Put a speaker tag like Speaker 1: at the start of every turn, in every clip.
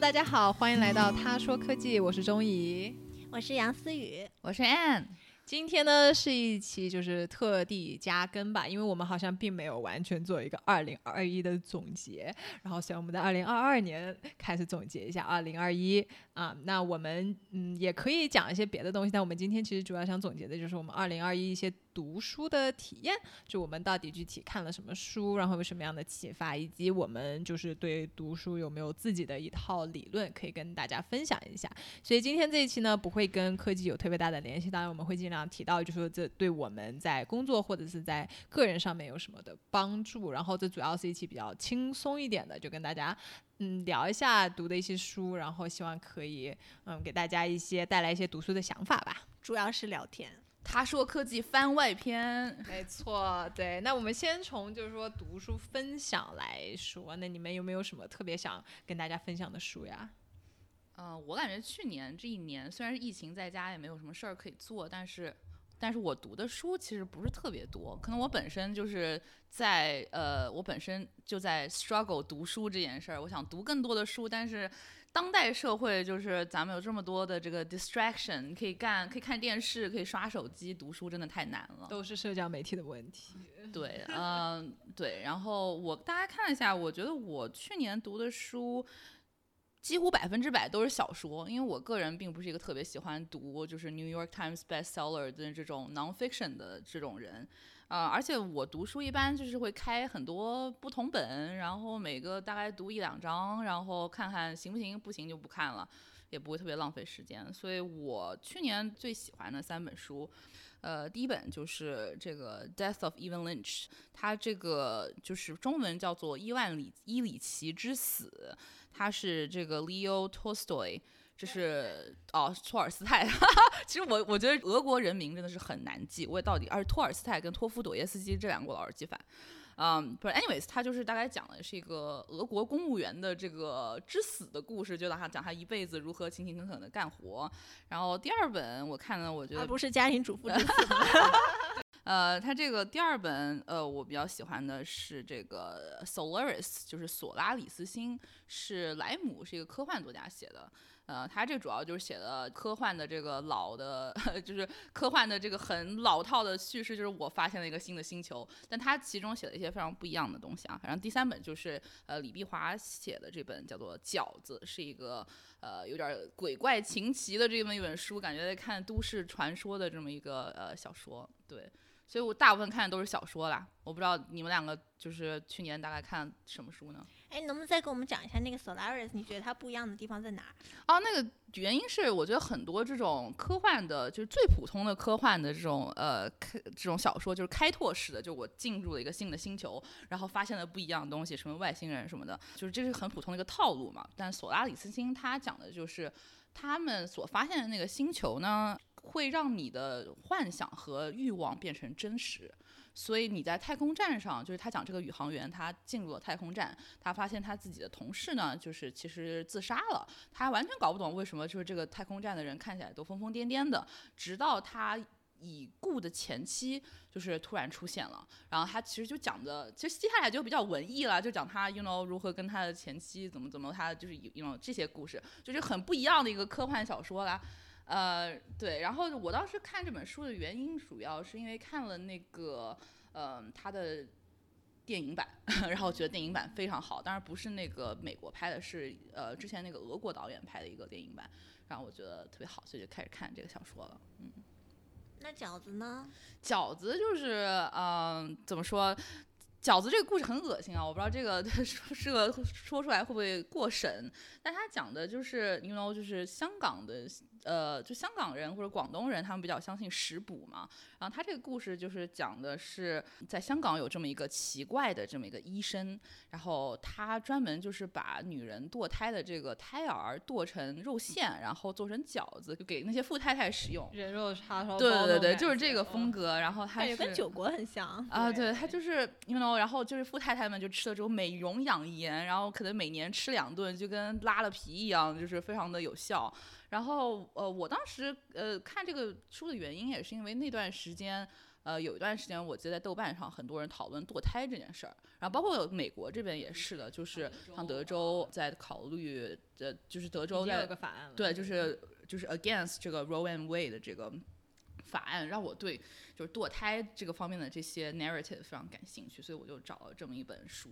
Speaker 1: 大家好，欢迎来到他说科技，我是钟怡，
Speaker 2: 我是杨思雨，
Speaker 3: 我是 Anne。
Speaker 1: 今天呢是一期就是特地加更吧，因为我们好像并没有完全做一个二零二一的总结，然后所以我们在二零二二年开始总结一下二零二一啊。那我们嗯也可以讲一些别的东西，但我们今天其实主要想总结的就是我们二零二一一些。读书的体验，就我们到底具体看了什么书，然后有什么样的启发，以及我们就是对读书有没有自己的一套理论可以跟大家分享一下。所以今天这一期呢，不会跟科技有特别大的联系，当然我们会尽量提到，就说这对我们在工作或者是在个人上面有什么的帮助。然后这主要是一期比较轻松一点的，就跟大家嗯聊一下读的一些书，然后希望可以嗯给大家一些带来一些读书的想法吧，
Speaker 2: 主要是聊天。
Speaker 3: 他说科技番外篇，
Speaker 1: 没错，对。那我们先从就是说读书分享来说，那你们有没有什么特别想跟大家分享的书呀？
Speaker 3: 嗯，我感觉去年这一年虽然是疫情在家也没有什么事儿可以做，但是，但是我读的书其实不是特别多。可能我本身就是在呃，我本身就在 struggle 读书这件事儿，我想读更多的书，但是。当代社会就是咱们有这么多的这个 distraction，可以干，可以看电视，可以刷手机，读书真的太难了。
Speaker 1: 都是社交媒体的问题。
Speaker 3: 对，嗯，对。然后我大家看一下，我觉得我去年读的书几乎百分之百都是小说，因为我个人并不是一个特别喜欢读就是 New York Times bestseller 的这种 nonfiction 的这种人。啊，而且我读书一般就是会开很多不同本，然后每个大概读一两章，然后看看行不行，不行就不看了，也不会特别浪费时间。所以我去年最喜欢的三本书，呃，第一本就是这个《Death of Evan Lynch》，它这个就是中文叫做《伊万里伊里奇之死》，它是这个 Leo Tolstoy。就是哦，托尔斯泰。其实我我觉得俄国人名真的是很难记，我也到底，而且托尔斯泰跟托夫朵耶斯基这两个我老是记反。嗯，不是，anyways，他就是大概讲的是一个俄国公务员的这个之死的故事，就让他讲他一辈子如何勤勤恳恳的干活。然后第二本我看了，我觉得
Speaker 2: 不是家庭主妇之死。
Speaker 3: 呃，他这个第二本，呃，我比较喜欢的是这个 Solaris，就是索拉里斯星，是莱姆，是一个科幻作家写的。呃，他这主要就是写的科幻的这个老的，就是科幻的这个很老套的叙事，就是我发现了一个新的星球，但他其中写了一些非常不一样的东西啊。反正第三本就是呃李碧华写的这本叫做《饺子》，是一个呃有点鬼怪情奇的这么一本书，感觉在看都市传说的这么一个呃小说，对。所以我大部分看的都是小说啦，我不知道你们两个就是去年大概看什么书呢？
Speaker 2: 哎，能不能再给我们讲一下那个 Solaris？你觉得它不一样的地方在哪？
Speaker 3: 哦，那个原因是我觉得很多这种科幻的，就是最普通的科幻的这种呃这种小说，就是开拓式的，就我进入了一个新的星球，然后发现了不一样的东西，什么外星人什么的，就是这是很普通的一个套路嘛。但索拉里斯星他讲的就是他们所发现的那个星球呢。会让你的幻想和欲望变成真实，所以你在太空站上，就是他讲这个宇航员，他进入了太空站，他发现他自己的同事呢，就是其实自杀了，他完全搞不懂为什么，就是这个太空站的人看起来都疯疯癫癫的，直到他已故的前妻就是突然出现了，然后他其实就讲的，其实接下来就比较文艺了，就讲他 you know 如何跟他的前妻怎么怎么，他就是 you know 这些故事，就是很不一样的一个科幻小说啦。呃，对，然后我当时看这本书的原因，主要是因为看了那个，呃，他的电影版，然后觉得电影版非常好，当然不是那个美国拍的，是呃之前那个俄国导演拍的一个电影版，然后我觉得特别好，所以就开始看这个小说了。嗯，
Speaker 2: 那饺子呢？
Speaker 3: 饺子就是，嗯，怎么说？饺子这个故事很恶心啊，我不知道这个 说这个说出来会不会过审，但他讲的就是，you know，就是香港的。呃，就香港人或者广东人，他们比较相信食补嘛。然后他这个故事就是讲的是，在香港有这么一个奇怪的这么一个医生，然后他专门就是把女人堕胎的这个胎儿剁成肉馅，然后做成饺子，就给那些富太太食用。
Speaker 1: 人肉叉烧包。
Speaker 3: 对对对，就是这个风格。然后他
Speaker 2: 也跟九国很像
Speaker 3: 啊，对他就是，you know，然后就是富太太们就吃了之后美容养颜，然后可能每年吃两顿，就跟拉了皮一样，就是非常的有效。然后，呃，我当时呃看这个书的原因也是因为那段时间，呃，有一段时间我记得在豆瓣上很多人讨论堕胎这件事儿，然后包括美国这边也是的，就是像德州在考虑呃，就是德州
Speaker 1: 已经有
Speaker 3: 在
Speaker 1: 个法案，
Speaker 3: 对，就是就是 against 这个 Roe and Wade 的这个法案，让我对就是堕胎这个方面的这些 narrative 非常感兴趣，所以我就找了这么一本书。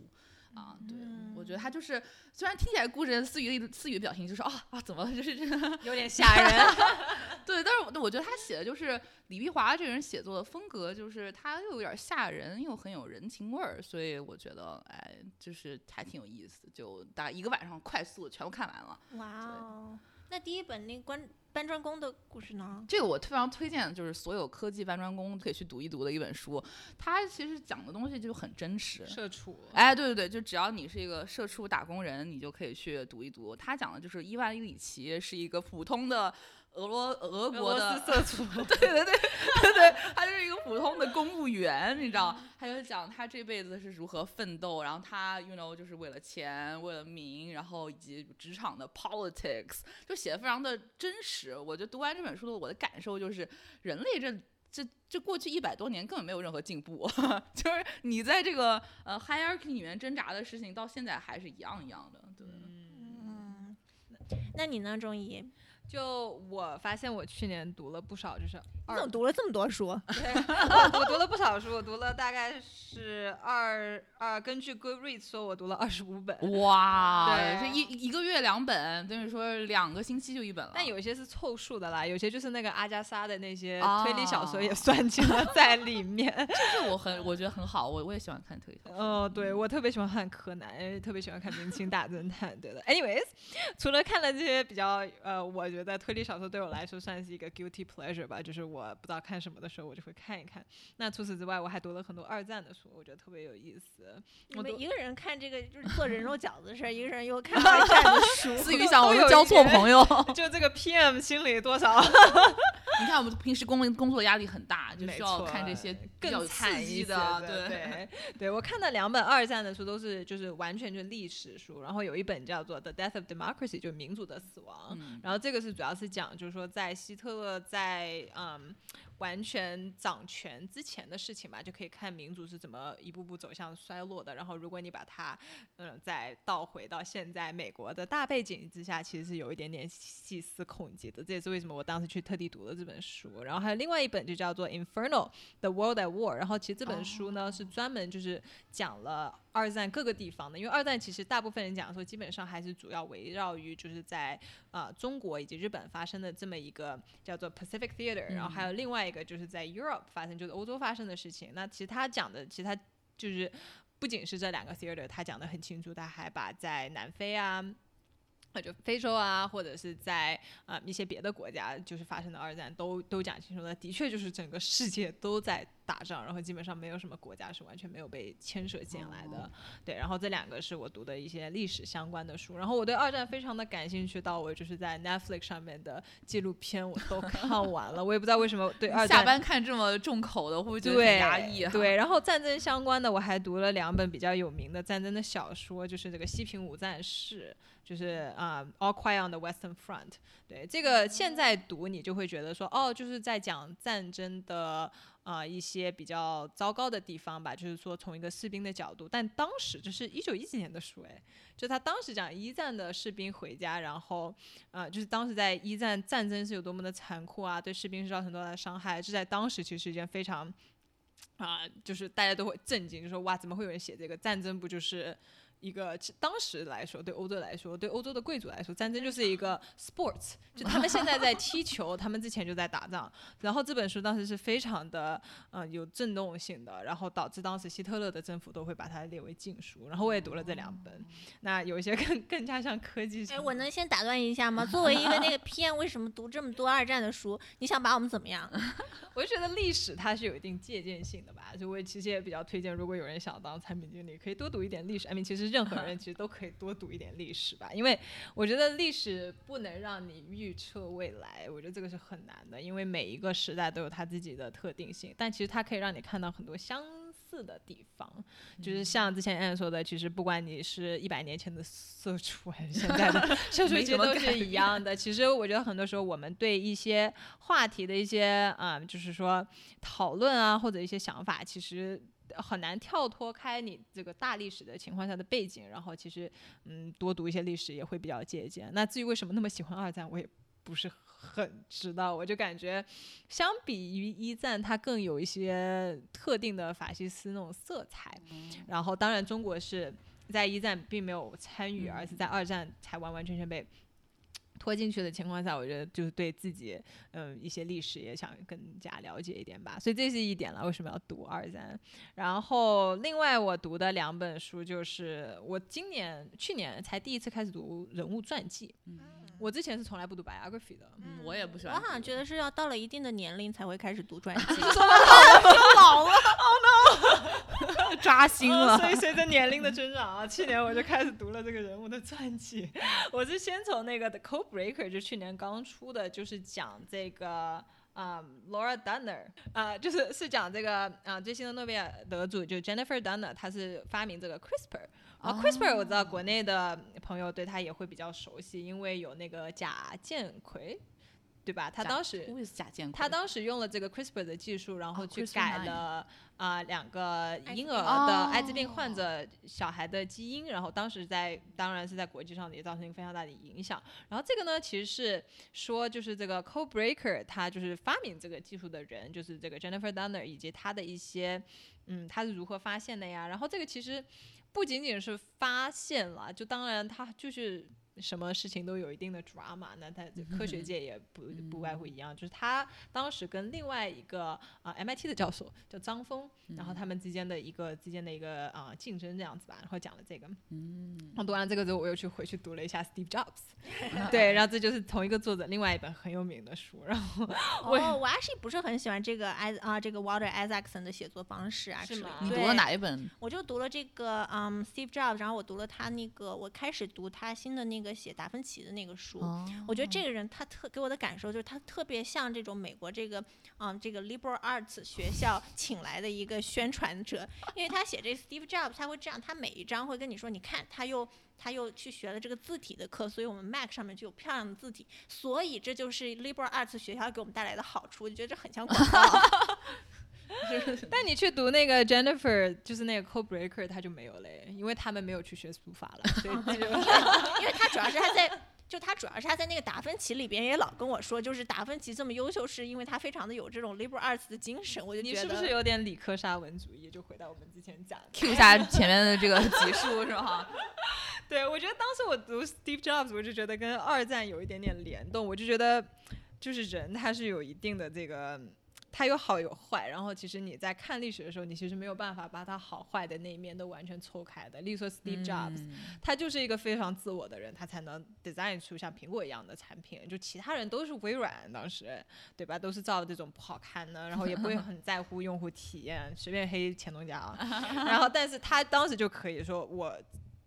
Speaker 3: 啊，对，我觉得他就是虽然听起来故事思雨的思雨的表情就是啊啊怎么了就是这个
Speaker 1: 有点吓人。
Speaker 3: 对，但是我我觉得他写的就是李碧华这个人写作的风格，就是他又有点吓人，又很有人情味儿，所以我觉得哎，就是还挺有意思，就大概一个晚上快速的全部看完了。
Speaker 2: 哇哦，那第一本那关搬砖工的故事呢？
Speaker 3: 这个我非常推荐，就是所有科技搬砖工可以去读一读的一本书。它其实讲的东西就很真实。
Speaker 1: 社畜，
Speaker 3: 哎，对对对，就只要你是一个社畜打工人，你就可以去读一读。他讲的就是伊万伊里奇是一个普通的俄罗俄国的
Speaker 1: 色 族，
Speaker 3: 对对对对对，他就是一个普通的公务员，你知道，他就讲他这辈子是如何奋斗，然后他，you know，就是为了钱，为了名，然后以及职场的 politics，就写的非常的真实。我觉得读完这本书的我的感受就是，人类这这这过去一百多年根本没有任何进步，就是你在这个呃 hierarchy 里面挣扎的事情，到现在还是一样一样的，对。
Speaker 2: 嗯，那你呢，钟怡？
Speaker 1: 就我发现我去年读了不少，就是
Speaker 2: 你怎么读了这么多书？
Speaker 1: 对我我读了不少书，我读了大概是二二，根据 Goodreads 说，我读了二十五本。
Speaker 3: 哇，
Speaker 1: 对
Speaker 3: 这一一个月两本，等于说两个星期就一本了。
Speaker 1: 但有一些是凑数的啦，有些就是那个阿加莎的那些
Speaker 3: 哦
Speaker 1: 推理小说也算进了 在里面。
Speaker 3: 这个我很我觉得很好，我我也喜欢看推理小说。
Speaker 1: 哦，对我特别喜欢看柯南，因为特别喜欢看明清大侦探。对的，anyways，除了看了这些比较呃，我觉得推理小说对我来说算是一个 guilty pleasure 吧，就是我不知道看什么的时候，我就会看一看。那除此之外，我还读了很多二战的书，我觉得特别有意思。
Speaker 2: 你
Speaker 1: 我
Speaker 2: 们一个人看这个就是做人肉 饺子的事儿，一个人又 看二战的书。
Speaker 3: 思雨想，我又交错朋友。
Speaker 1: 就这个 PM 心里多少
Speaker 3: 你看，我们平时工工作压力很大，就需要看这些
Speaker 1: 更
Speaker 3: 有刺激的。
Speaker 1: 对对 对，我看的两本二战的书都是就是完全就是历史书，然后有一本叫做《The Death of Democracy》，就是民主的死亡。
Speaker 3: 嗯
Speaker 1: 然后这个是主要是讲，就是说在希特勒在嗯完全掌权之前的事情吧，就可以看民主是怎么一步步走向衰落的。然后如果你把它嗯再倒回到现在美国的大背景之下，其实是有一点点细思恐极的。这也是为什么我当时去特地读了这本书。然后还有另外一本就叫做《Inferno: The World at War》，然后其实这本书呢、是专门就是讲了。二战各个地方的，因为二战其实大部分人讲说，基本上还是主要围绕于就是在呃中国以及日本发生的这么一个叫做 Pacific Theater，、然后还有另外一个就是在 Europe 发生，就是欧洲发生的事情。那其实他讲的，其实他就是不仅是这两个 theater，他讲的很清楚，他还把在南非啊。那就非洲啊，或者是在啊、一些别的国家，就是发生的二战都都讲清楚了。的确，就是整个世界都在打仗，然后基本上没有什么国家是完全没有被牵涉进来的。对，然后这两个是我读的一些历史相关的书，然后我对二战非常的感兴趣，到我就是在 Netflix 上面的纪录片我都看完了，我也不知道为什么对二战
Speaker 3: 下班看这么重口的，会不会觉得压抑啊？
Speaker 1: 对，然后战争相关的我还读了两本比较有名的战争的小说，就是这个《西平五战士》，就是啊、All Quiet on the Western Front》。对，这个现在读你就会觉得说，哦，就是在讲战争的啊、一些比较糟糕的地方吧，就是说从一个士兵的角度，但当时这是一九一几年的书，哎，就他当时讲一战的士兵回家，然后啊、就是当时在一战战争是有多么的残酷啊，对士兵是造成多大的伤害，这在当时其实是一件非常。啊、就是大家都会震惊，就说哇，怎么会有人写这个战争？不就是一个当时来说，对欧洲来说，对欧洲的贵族来说，战争就是一个 sports，就他们现在在踢球，他们之前就在打仗。然后这本书当时是非常的嗯、呃有震动性的，然后导致当时希特勒的政府都会把它列为禁书。然后我也读了这两本，那有一些更更加像科技
Speaker 2: 哎，我能先打断一下吗？作为一个那个 PM，为什么读这么多二战的书？你想把我们怎么样？
Speaker 1: 我就觉得历史它是有一定借鉴性的吧，所以我其实也比较推荐，如果有人想当产品经理，可以多读一点历史。I mean，其实任何人其实都可以多读一点历史吧，因为我觉得历史不能让你预测未来，我觉得这个是很难的，因为每一个时代都有它自己的特定性，但其实它可以让你看到很多相似的地方，就是像之前 Anne 说的，其实不管你是一百年前的社畜还是现在的 社畜，其实都是一样的。其实我觉得很多时候我们对一些话题的一些啊、就是说讨论啊，或者一些想法，其实。很难跳脱开你这个大历史的情况下的背景，然后其实嗯多读一些历史也会比较借鉴。那至于为什么那么喜欢二战，我也不是很知道。我就感觉相比于一战，它更有一些特定的法西斯那种色彩。然后当然中国是在一战并没有参与，而是在二战才完完全全被。拖进去的情况下，我觉得就是对自己，嗯，一些历史也想更加了解一点吧，所以这是一点了。为什么要读二战？然后另外我读的两本书就是我今年、去年才第一次开始读人物传记，我之前是从来不读 biography 的。
Speaker 3: 嗯，我也不喜欢。
Speaker 2: 我好像觉得是要到了一定的年龄才会开始读传记。
Speaker 3: 老了 扎心
Speaker 1: 哦
Speaker 3: 了。
Speaker 1: 所以随着年龄的增长啊，去年我就开始读了这个人物的传记。我是先从那个《The Code Breaker》，就去年刚出的，就是讲这个。啊、l a u r a Dunner 啊、就是是讲这个啊、最新的诺贝尔得主就 Jennifer Dunner，她是发明这个 CRISPR。啊，CRISPR 我知道国内的朋友对他也会比较熟悉，因为有那个贾建奎，对吧？他当时
Speaker 3: Who is 贾建
Speaker 1: 他当时用了这个 CRISPR 的技术，然后
Speaker 3: 哦
Speaker 1: 去改了啊、两个婴儿
Speaker 3: 哦
Speaker 1: 的艾滋病患者小孩的基因，然后当时在当然是在国际上也造成一个非常大的影响。然后这个呢，其实是说就是这个 Code Breaker 他就是发明这个技术的人，就是这个 Jennifer Dunner 以及他的一些嗯他是如何发现的呀？然后这个其实不仅仅是发现了，就当然他就是。什么事情都有一定的 drama，那他这科学界也不不外乎一样，就是他当时跟另外一个啊、MIT 的教授叫张峰，然后他们之间的一个之间的一个啊、竞争这样子吧，然后讲了这个，嗯，然后读完这个之后，我又去回去读了一下 Steve Jobs，对，然后这就是同一个作者另外一本很有名的书，然后
Speaker 2: 哦，我 actually 不是很喜欢这个 i 啊这个 Walter Isaacson 的写作方式啊，
Speaker 1: 是吗。
Speaker 3: 你读了哪一本？
Speaker 2: 我就读了这个嗯 Steve Jobs，然后我读了他那个，我开始读他新的那个写达芬奇的那个书。
Speaker 3: 哦
Speaker 2: 我觉得这个人他特给我的感受就是他特别像这种美国这个嗯这个 liberal arts 学校 请来的一个宣传者，因为他写这 Steve Jobs 他会这样，他每一章会跟你说，你看他又。他又去学了这个字体的课，所以我们 Mac 上面就有漂亮的字体，所以这就是 liberal arts 学校给我们带来的好处。我就觉得这很像广告。
Speaker 1: 但你去读那个 Jennifer，就是那个 Code Breaker，他就没有嘞，因为他们没有去学书法了，
Speaker 2: 因为他主要是他在，就他主要是他在那个达芬奇里边也老跟我说，就是达芬奇这么优秀，是因为他非常的有这种 liberal arts 的精神。我就
Speaker 1: 你
Speaker 2: 觉得你
Speaker 1: 是不是有点理科沙文主义？就回到我们之前讲的。
Speaker 3: Q 一下前面的这个集数是吧？
Speaker 1: 对，我觉得当时我读 Steve Jobs，我就觉得跟二战有一点点联动，我就觉得就是人他是有一定的这个。他有好有坏，然后其实你在看历史的时候，你其实没有办法把他好坏的那一面都完全抽开的。例如说 Steve Jobs，、
Speaker 3: 嗯
Speaker 1: 他就是一个非常自我的人，他才能 design 出像苹果一样的产品。就其他人都是微软，当时对吧，都是造这种不好看的，然后也不会很在乎用户体验，随便黑前东家啊。然后，但是他当时就可以说我。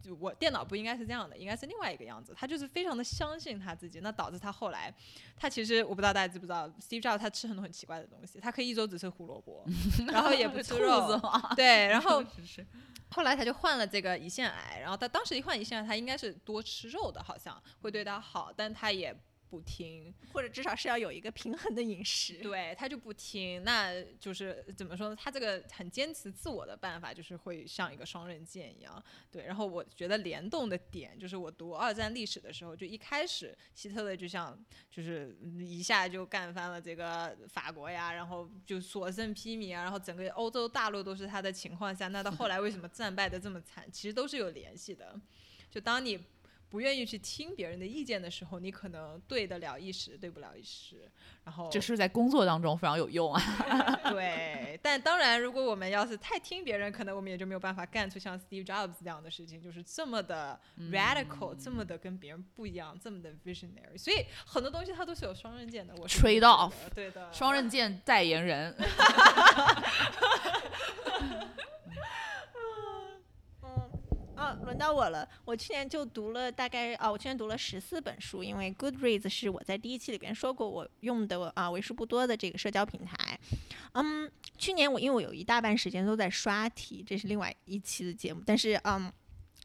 Speaker 1: 就我电脑不应该是这样的，应该是另外一个样子。他就是非常的相信他自己，那导致他后来，他其实我不知道大家知不知道，Steve Jobs 他吃很多很奇怪的东西，他可以一周只吃胡萝卜，然后也不吃肉，
Speaker 3: 子，
Speaker 1: 对，然后 后来他就患了这个胰腺癌，然后他当时一患胰腺癌，他应该是多吃肉的，好像会对他好，但他也不听，
Speaker 2: 或者至少是要有一个平衡的饮食。
Speaker 1: 对他就不听，那就是怎么说呢？他这个很坚持自我的办法，就是会像一个双刃剑一样。对，然后我觉得联动的点就是我读二战历史的时候，就一开始希特勒就像就是嗯一下就干翻了这个法国呀，然后就所剩披靡啊，然后整个欧洲大陆都是他的情况下，那到后来为什么战败的这么惨？其实都是有联系的。就当你不愿意去听别人的意见的时候，你可能对得了一时，对不了一时。然后
Speaker 3: 这是在工作当中非常有用啊。
Speaker 1: 对，但当然，如果我们要是太听别人，可能我们也就没有办法干出像 Steve Jobs 这样的事情，就是这么的 radical，、这么的跟别人不一样，这么的 visionary。所以很多东西它都是有双刃剑的。我是
Speaker 3: Trade off
Speaker 1: 对的，
Speaker 3: 双刃剑代言人，
Speaker 2: 啊，轮到我了。我去年就读了大概啊，我去年读了十四本书，因为 Goodreads 是我在第一期里边说过我用的啊为数不多的这个社交平台。嗯，去年我因为我有一大半时间都在刷题，这是另外一期的节目，但是嗯。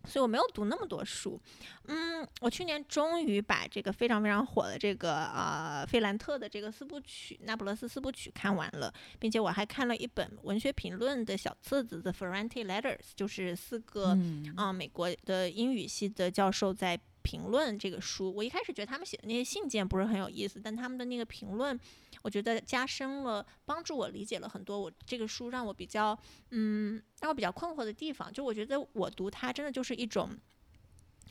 Speaker 2: 所以我没有读那么多书，嗯，我去年终于把这个非常非常火的这个呃费兰特的这个四部曲《那不勒斯四部曲》看完了，并且我还看了一本文学评论的小册子《The Ferrante Letters》，就是四个
Speaker 3: 嗯。
Speaker 2: 啊、美国的英语系的教授在评论这个书。我一开始觉得他们写的那些信件不是很有意思，但他们的那个评论，我觉得加深了，帮助我理解了很多我这个书让我比较嗯让我比较困惑的地方。就我觉得我读它真的就是一种。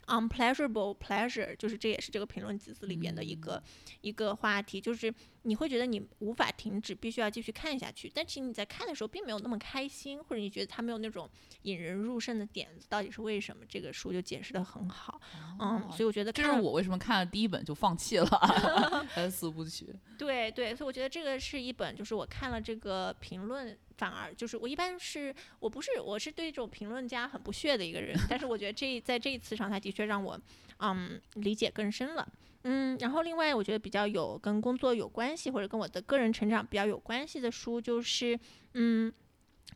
Speaker 2: Unpleasurable pleasure，就是这也是这个评论集子里边的一个、一个话题，就是你会觉得你无法停止，必须要继续看下去，但其实你在看的时候并没有那么开心，或者你觉得它没有那种引人入胜的点子，到底是为什么？这个书就解释的很好，嗯，所以我觉得
Speaker 3: 这是我为什么看了第一本就放弃了，还是四部曲。
Speaker 2: 对对，所以我觉得这个是一本，就是我看了这个评论，反而就是我一般是我不是我是对这种评论家很不屑的一个人，但是我觉得这在这一次上，他的确让我嗯理解更深了。嗯，然后另外我觉得比较有跟工作有关系，或者跟我的个人成长比较有关系的书，就是嗯。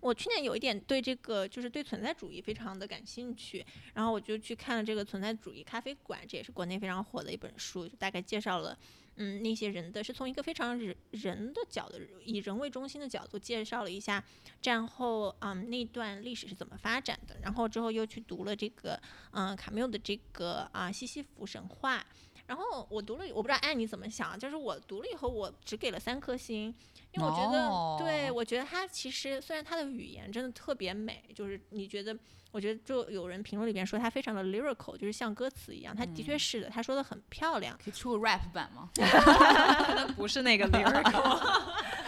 Speaker 2: 我去年有一点对这个，就是对存在主义非常的感兴趣，然后我就去看了这个《存在主义咖啡馆》，这也是国内非常火的一本书，就大概介绍了嗯，那些人的是从一个非常人人的角度，以人为中心的角度介绍了一下战后嗯那段历史是怎么发展的，然后之后又去读了这个嗯卡缪的这个啊西西弗神话，然后我读了，我不知道安妮怎么想，就是我读了以后我只给了三颗星，因为我觉得、对
Speaker 3: 哦
Speaker 2: 我觉得它其实虽然它的语言真的特别美，就是你觉得。我觉得就有人评论里边说它非常的 lyrical，就是像歌词一样，它的确是的，他说的很漂亮。
Speaker 3: 可以出个 rap 版吗？
Speaker 1: 不是那个 lyrical，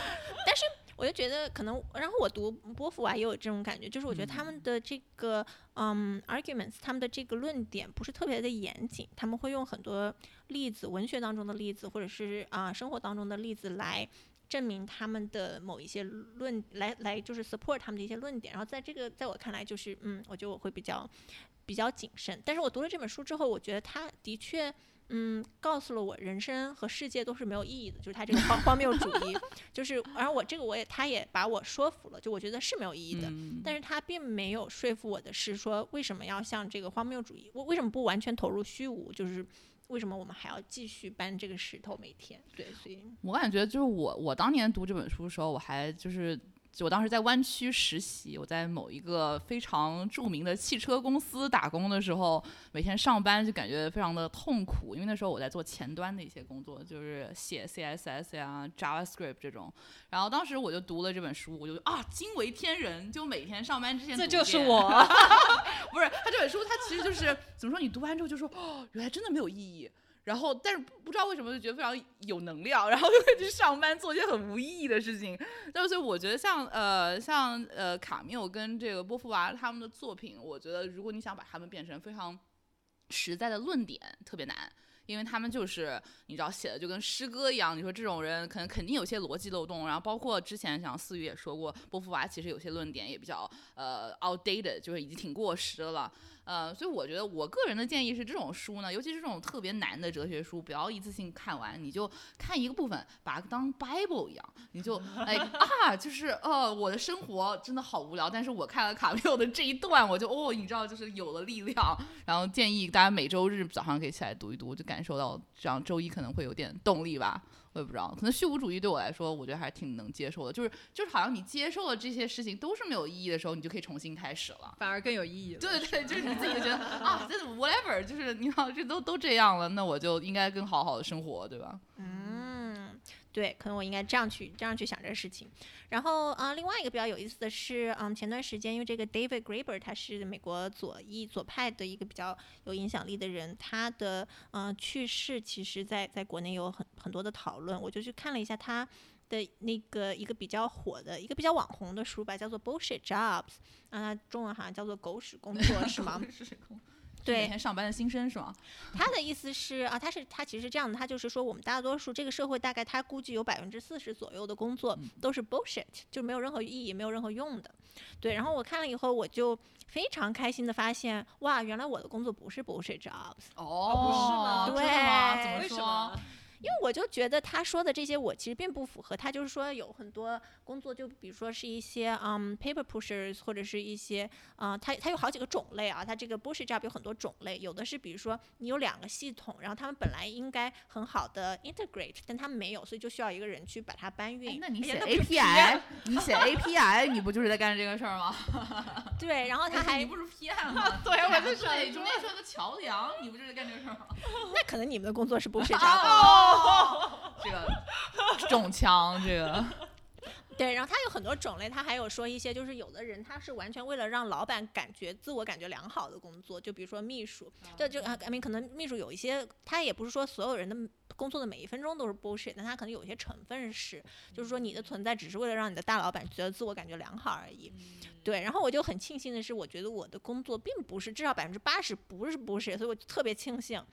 Speaker 2: 我就觉得可能，然后我读波伏娃也有这种感觉，就是我觉得他们的这个嗯 arguments，他们的这个论点不是特别的严谨，他们会用很多例子，文学当中的例子，或者是啊、生活当中的例子来证明他们的某一些论，来来就是 support 他们的一些论点。然后在这个在我看来，就是嗯，我觉得我会比较比较谨慎。但是我读了这本书之后，我觉得他的确。嗯，告诉了我人生和世界都是没有意义的，就是他这个荒荒谬主义，就是，而我这个我也，他也把我说服了，就我觉得是没有意义的，
Speaker 3: 嗯
Speaker 2: 但是他并没有说服我的是说，为什么要像这个荒谬主义，为为什么不完全投入虚无？就是为什么我们还要继续搬这个石头每天？对，所以
Speaker 3: 我感觉就是我我当年读这本书的时候，我还就是。就我当时在湾区实习，我在某一个非常著名的汽车公司打工的时候，每天上班就感觉非常的痛苦，因为那时候我在做前端的一些工作，就是写 CSS 呀、JavaScript 这种。然后当时我就读了这本书，我就啊惊为天人，就每天上班之前
Speaker 1: 这就是我。
Speaker 3: 不是，他这本书，他其实就是怎么说？你读完之后就说，哦，原来真的没有意义。然后，但是不知道为什么就觉得非常有能量，然后就会去上班做一些很无意义的事情。但是所以我觉得像呃像呃卡缪跟这个波伏娃他们的作品，我觉得如果你想把他们变成非常实在的论点，特别难。因为他们就是你知道写的就跟诗歌一样，你说这种人可能肯定有些逻辑漏洞，然后包括之前像思雨也说过，波伏娃其实有些论点也比较呃 outdated，就是已经挺过时了。呃，所以我觉得我个人的建议是，这种书呢，尤其是这种特别难的哲学书，不要一次性看完，你就看一个部分，把它当 Bible 一样，你就 哎啊，就是呃，我的生活真的好无聊，但是我看了卡缪的这一段，我就哦，你知道，就是有了力量。然后建议大家每周日早上可以起来读一读，就感受到这样周一可能会有点动力吧。我也不知道，可能虚无主义对我来说，我觉得还是挺能接受的。就是就是，好像你接受了这些事情都是没有意义的时候，你就可以重新开始了。
Speaker 1: 反而更有意义了。
Speaker 3: 对对，就是你自己觉得啊，这 whatever，就是你好，这都都这样了，那我就应该更好好的生活，对吧？
Speaker 2: 嗯，对，可能我应该这样去这样去想这个事情。然后啊、呃另外一个比较有意思的是，嗯，前段时间因为这个 David Graeber 他是美国左翼左派的一个比较有影响力的人，他的嗯、呃去世，其实在在国内有很很多的讨论，我就去看了一下他。的那个一个比较火的一个比较网红的书吧，叫做 Bullshit Jobs，啊，中文好像叫做狗屎工作 是吗？
Speaker 3: 是
Speaker 2: 对
Speaker 3: 每天上班的新生是吗？
Speaker 2: 他的意思是啊，他是他其实是这样的，他就是说我们大多数这个社会大概他估计有百分之四十左右的工作都是 bullshit，就没有任何意义、没有任何用的。对，然后我看了以后，我就非常开心的发现，哇，原来我的工作不是 bullshit jobs，
Speaker 3: 哦
Speaker 1: 不是吗？
Speaker 2: 对
Speaker 3: 怎么说
Speaker 1: 为什么？？
Speaker 2: 因为我就觉得他说的这些我其实并不符合，他就是说有很多工作，就比如说是一些嗯 paper pushers 或者是一些啊，它它有好几个种类啊，它这个 bullshit job 有很多种类，有的是比如说你有两个系统，然后他们本来应该很好的 integrate，但他们没有，所以就需要一个人去把它搬
Speaker 3: 哎
Speaker 2: 运。
Speaker 3: 那你写 API，你写 API，你不就是在干这个事儿吗？
Speaker 2: 对，然后他还
Speaker 3: 你不是 PM 吗？
Speaker 1: 对我
Speaker 3: 就
Speaker 1: 就想
Speaker 3: 对，中间是个桥梁，你不就是在干这个事儿吗？
Speaker 2: 那可能你们的工作是 bullshit job。
Speaker 3: 哦，这个中枪，这个。
Speaker 2: 对，然后他有很多种类，他还有说一些就是有的人他是完全为了让老板感觉自我感觉良好的工作，就比如说秘书，就就啊，I mean 可能秘书有一些，他也不是说所有人的工作的每一分钟都是 bullshit，但他可能有一些成分是，就是说你的存在只是为了让你的大老板觉得自我感觉良好而已。对，然后我就很庆幸的是，我觉得我的工作并不是至少百分之八十不是 bullshit，所以我就特别庆幸，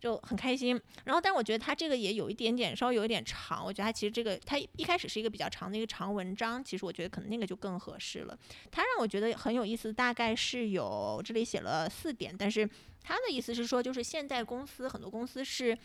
Speaker 2: 就很开心。然后，但是我觉得他这个也有一点点稍微有一点长，我觉得他其实这个他一开始是一个比较长的一个长文章，其实我觉得可能那个就更合适了。他让我觉得很有意思，大概是有这里写了四点，但是他的意思是说，就是现在公司很多公司是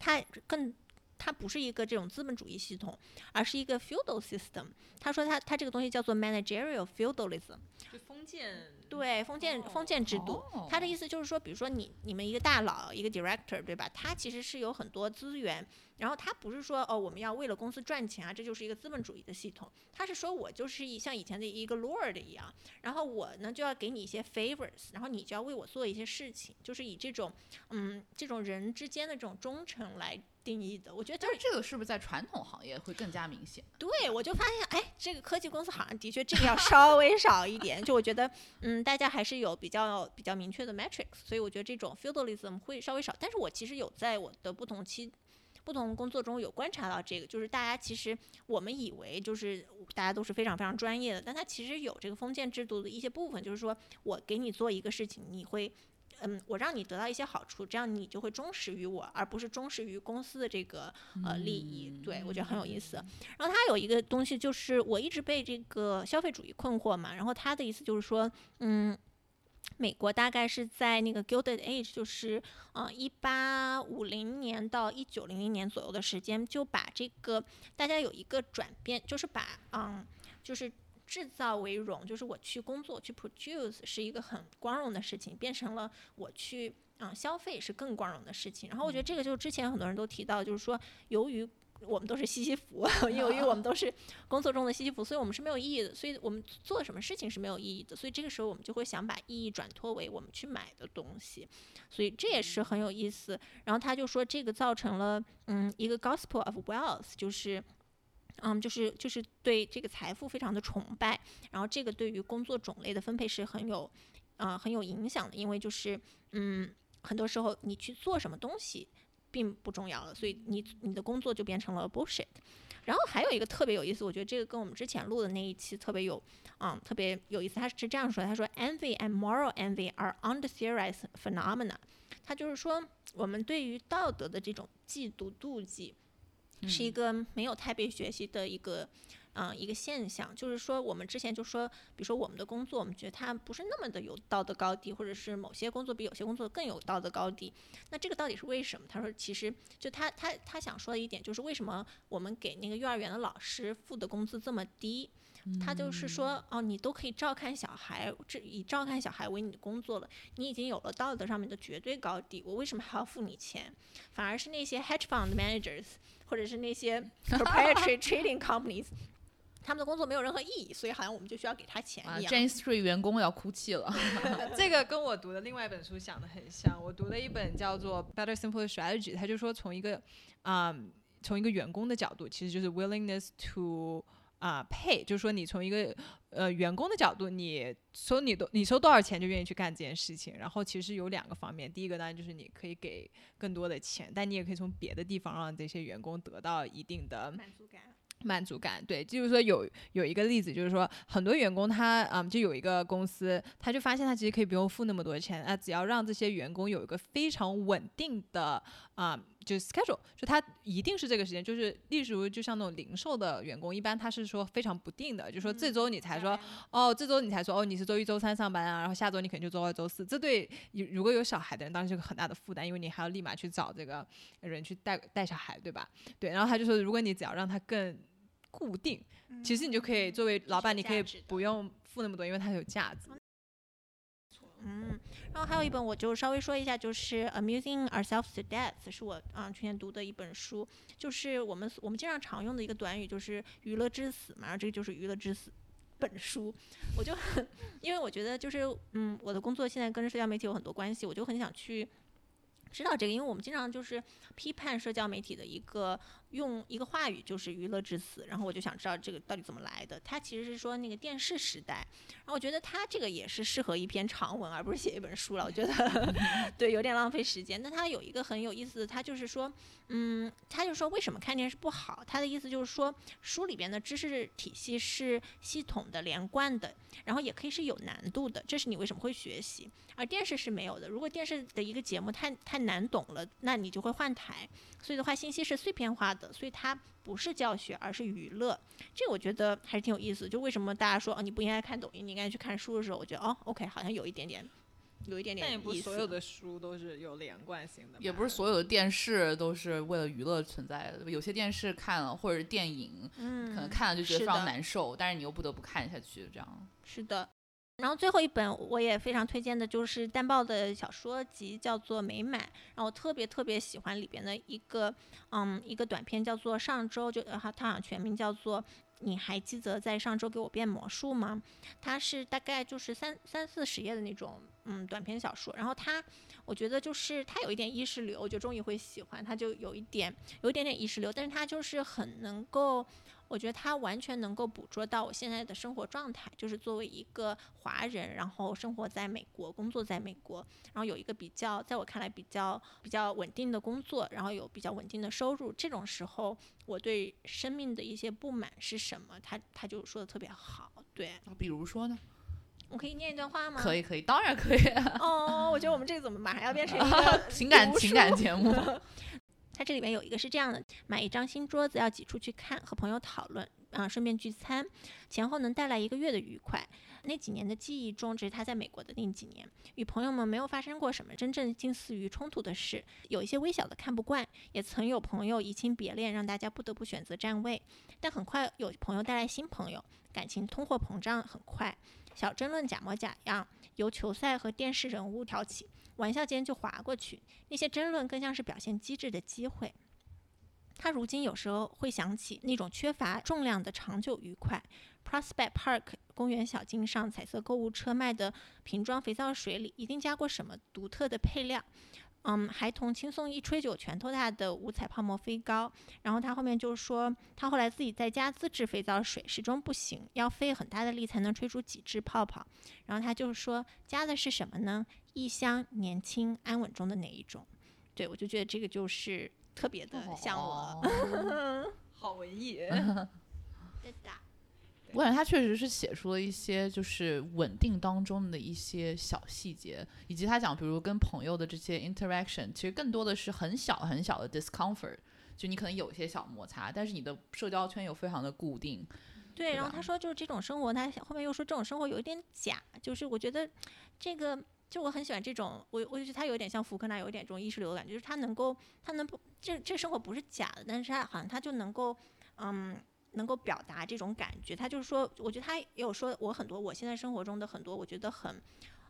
Speaker 2: 它更。它不是一个这种资本主义系统，而是一个 feudal system。他说他他这个东西叫做 managerial feudalism。
Speaker 1: 就封建
Speaker 2: 对，封建封建制度，他的意思就是说，比如说你你们一个大佬一个 director 对吧？他其实是有很多资源，然后他不是说哦我们要为了公司赚钱啊，这就是一个资本主义的系统。他是说我就是一像以前的一个 lord 一样，然后我呢就要给你一些 favors，然后你就要为我做一些事情，就是以这种嗯这种人之间的这种忠诚来定义的。我觉得就是
Speaker 3: 这个是不是在传统行业会更加明显？
Speaker 2: 对，我就发现，哎，这个科技公司好像的确这个要稍微少一点。就我觉得，嗯，大家还是有比较比较明确的 metrics，所以我觉得这种 feudalism 会稍微少。但是我其实有在我的不同期、不同工作中有观察到这个，就是大家其实我们以为就是大家都是非常非常专业的，但它其实有这个封建制度的一些部分，就是说我给你做一个事情，你会。嗯，我让你得到一些好处，这样你就会忠实于我，而不是忠实于公司的这个呃利益。对我觉得很有意思。然后他有一个东西，就是我一直被这个消费主义困惑嘛。然后他的意思就是说，嗯，美国大概是在那个 Gilded Age，就是呃一八五零年到一九零零年左右的时间，就把这个大家有一个转变，就是把嗯就是。制造为荣，就是我去工作去 produce 是一个很光荣的事情，变成了我去嗯消费是更光荣的事情。然后我觉得这个就是之前很多人都提到，就是说由于我们都是西西弗，由于我们 都是工作中的西西弗，所以我们是没有意义的，所以我们做什么事情是没有意义的。所以这个时候我们就会想把意义转托为我们去买的东西，所以这也是很有意思。然后他就说这个造成了嗯一个 gospel of wealth，就是。嗯，就是就是对这个财富非常的崇拜，然后这个对于工作种类的分配是很有，呃，很有影响的，因为就是嗯，很多时候你去做什么东西并不重要了，所以你你的工作就变成了 bullshit。然后还有一个特别有意思，我觉得这个跟我们之前录的那一期特别有，嗯，特别有意思。他是这样说的，他说，envy and moral envy are under-theorized phenomena。他就是说，我们对于道德的这种嫉妒妒忌。是一个没有太被学习的一个，嗯，一个现象。就是说，我们之前就说，比如说我们的工作，我们觉得它不是那么的有道德高低，或者是某些工作比有些工作更有道德高低。那这个到底是为什么？他说，其实就他他他想说的一点就是，为什么我们给那个幼儿园的老师付的工资这么低？他就是说，哦，你都可以照看小孩，这以照看小孩为你的工作了，你已经有了道德上面的绝对高低，我为什么还要付你钱？反而是那些 hedge fund managers。或者是那些 proprietary trading companies，他们的工作没有任何意义，所以好像我们就需要给他钱一样。
Speaker 3: Jane Street 员工要哭泣了。
Speaker 1: 这个跟我读的另外一本书想的很像。我读了一本叫做《Better Simpler Strategy》，他就说从一个啊、嗯，从一个员工的角度，其实就是 willingness to 啊、pay，就是说你从一个呃员工的角度，你收你多你收多少钱就愿意去干这件事情。然后其实有两个方面，第一个当然就是你可以给更多的钱，但你也可以从别的地方让这些员工得到一定的
Speaker 2: 满足感。
Speaker 1: 满足感，对，就是说有有一个例子，就是说很多员工他嗯，就有一个公司，他就发现他其实可以不用付那么多钱，啊，只要让这些员工有一个非常稳定的啊、就是 schedule，就他一定是这个时间，就是例如就像那种零售的员工，一般他是说非常不定的，就说这周你才说、哦，这周你才说哦你是周一周三上班啊，然后下周你可能就周二周四，这对如果有小孩的人当然是个很大的负担，因为你还要立马去找这个人去带带小孩，对吧？对，然后他就说如果你只要让他更固定，其实你就可以作为老板，你可以不用付那么多，因为它有价值。
Speaker 2: 嗯，然后还有一本我就稍微说一下，就是《Amusing Ourselves to Death》，是我啊、去年读的一本书，就是我们我们经常常用的一个短语，就是“娱乐至死”嘛，然后这个就是“娱乐至死”本书，我就很，因为我觉得就是嗯，我的工作现在跟社交媒体有很多关系，我就很想去。知道这个，因为我们经常就是批判社交媒体的一个用一个话语，就是娱乐至死。然后我就想知道这个到底怎么来的。它其实是说那个电视时代，然后我觉得它这个也是适合一篇长文，而不是写一本书了。我觉得 对，有点浪费时间。那它有一个很有意思的，它就是说，嗯，他就说为什么看电视不好？他的意思就是说，书里边的知识体系是系统的、连贯的，然后也可以是有难度的，这是你为什么会学习。而电视是没有的。如果电视的一个节目太太难懂了，那你就会换台。所以的话，信息是碎片化的，所以它不是教学，而是娱乐。这个我觉得还是挺有意思。就为什么大家说啊，你不应该看抖音，你应该去看书的时候，我觉得哦，OK，好像有一点点，有一点点
Speaker 1: 但也不
Speaker 2: 是
Speaker 1: 所有的书都是有连贯性的，
Speaker 3: 也不是所有的电视都是为了娱乐存在的，有些电视看了或者是电影，
Speaker 2: 嗯，
Speaker 3: 可能看了就觉得非常难受，但是你又不得不看下去，这样。
Speaker 2: 是的。然后最后一本我也非常推荐的就是淡豹的小说集，叫做《美满》。然后我特别特别喜欢里边的一个，嗯，一个短片叫做《上周》，就呃它好像全名叫做。你还记得在上周给我变魔术吗？它是大概就是三三四十页的那种，嗯，短篇小说。然后它，我觉得就是它有一点意识流，我觉得终于会喜欢。它就有一点，有一点点意识流，但是它就是很能够我觉得他完全能够捕捉到我现在的生活状态，就是作为一个华人，然后生活在美国，工作在美国，然后有一个比较，在我看来比较比较稳定的工作，然后有比较稳定的收入，这种时候我对生命的一些不满是什么？他他就说的特别好，对
Speaker 3: 比如说呢？
Speaker 2: 我可以念一段话吗？
Speaker 3: 可以，可以，当然可以。
Speaker 2: 哦，我觉得我们这个怎么马上要变成一个
Speaker 3: 情感情感
Speaker 2: 书
Speaker 3: 节目，
Speaker 2: 它这里面有一个是这样的：买一张新桌子要挤出去看，和朋友讨论，啊、顺便聚餐，前后能带来一个月的愉快。那几年的记忆中，这是他在美国的那几年，与朋友们没有发生过什么真正近似于冲突的事，有一些微小的看不惯，也曾有朋友移情别恋，让大家不得不选择站位。但很快有朋友带来新朋友，感情通货膨胀很快，小争论假模假样，由球赛和电视人物挑起，玩笑间就划过去。那些争论更像是表现机智的机会。他如今有时候会想起那种缺乏重量的长久愉快。Prospect Park 公园小径上，彩色购物车卖的瓶装肥皂水里一定加过什么独特的配料。嗯，孩童轻松一吹就拳头大的五彩泡沫飞高。然后他后面就说，他后来自己在家自制肥皂水，始终不行，要费很大的力才能吹出几只泡泡。然后他就说，加的是什么呢？异乡、年轻、安稳中的哪一种？对我就觉得这个就是特别的像我。
Speaker 3: 哦
Speaker 1: 好文艺。
Speaker 2: 对的。
Speaker 3: 我感觉他确实是写出了一些就是稳定当中的一些小细节，以及他讲，比如跟朋友的这些 interaction，其实更多的是很小很小的 discomfort，就你可能有一些小摩擦，但是你的社交圈又非常的固定。
Speaker 2: 对，
Speaker 3: 对
Speaker 2: 然后他说就是这种生活，他后面又说这种生活有一点假，就是我觉得这个就我很喜欢这种，我我就觉得他有点像福克纳，有一点这种意识流的感觉，就是他能够他能不这这生活不是假的，但是他好像他就能够嗯。能够表达这种感觉，他就是说，我觉得他也有说，我很多我现在生活中的很多，我觉得很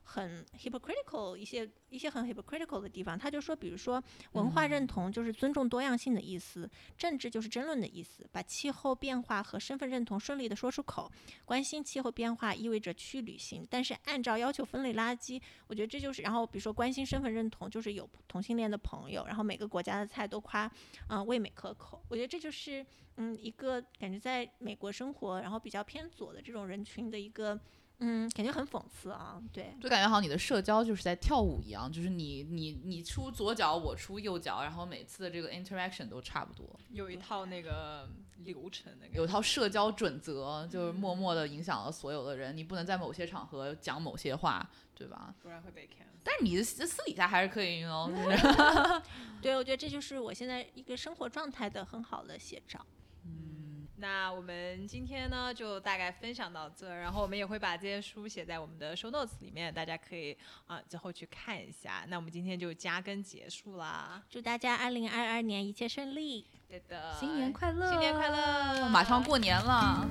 Speaker 2: 很 hypocritical 一些一些很 hypocritical 的地方。他就说，比如说文化认同就是尊重多样性的意思，政治就是争论的意思，把气候变化和身份认同顺利的说出口。关心气候变化意味着去旅行，但是按照要求分类垃圾，我觉得这就是。然后比如说关心身份认同，就是有同性恋的朋友，然后每个国家的菜都夸，嗯、味美可口。我觉得这就是嗯一个感觉在美国生活，然后比较偏左的这种人群的一个嗯，感觉很讽刺啊。对，
Speaker 3: 就感觉好像你的社交就是在跳舞一样，就是你你你出左脚，我出右脚，然后每次的这个 interaction 都差不多，
Speaker 1: 有一套那个流程的，
Speaker 3: 有套社交准则，就是默默的影响了所有的人。你不能在某些场合讲某些话，对吧？
Speaker 1: 不然会被 can。
Speaker 3: 但是你的私底下还是可以哦，就是
Speaker 2: 对，我觉得这就是我现在一个生活状态的很好的写照。
Speaker 1: 那我们今天呢就大概分享到这，然后我们也会把这些书写在我们的 show notes 里面，大家可以啊之后去看一下。那我们今天就加更结束啦，
Speaker 2: 祝大家二零二二年一切顺利。
Speaker 1: 对的，
Speaker 3: 新年快乐，
Speaker 1: 新年快乐，
Speaker 3: 马上过年了。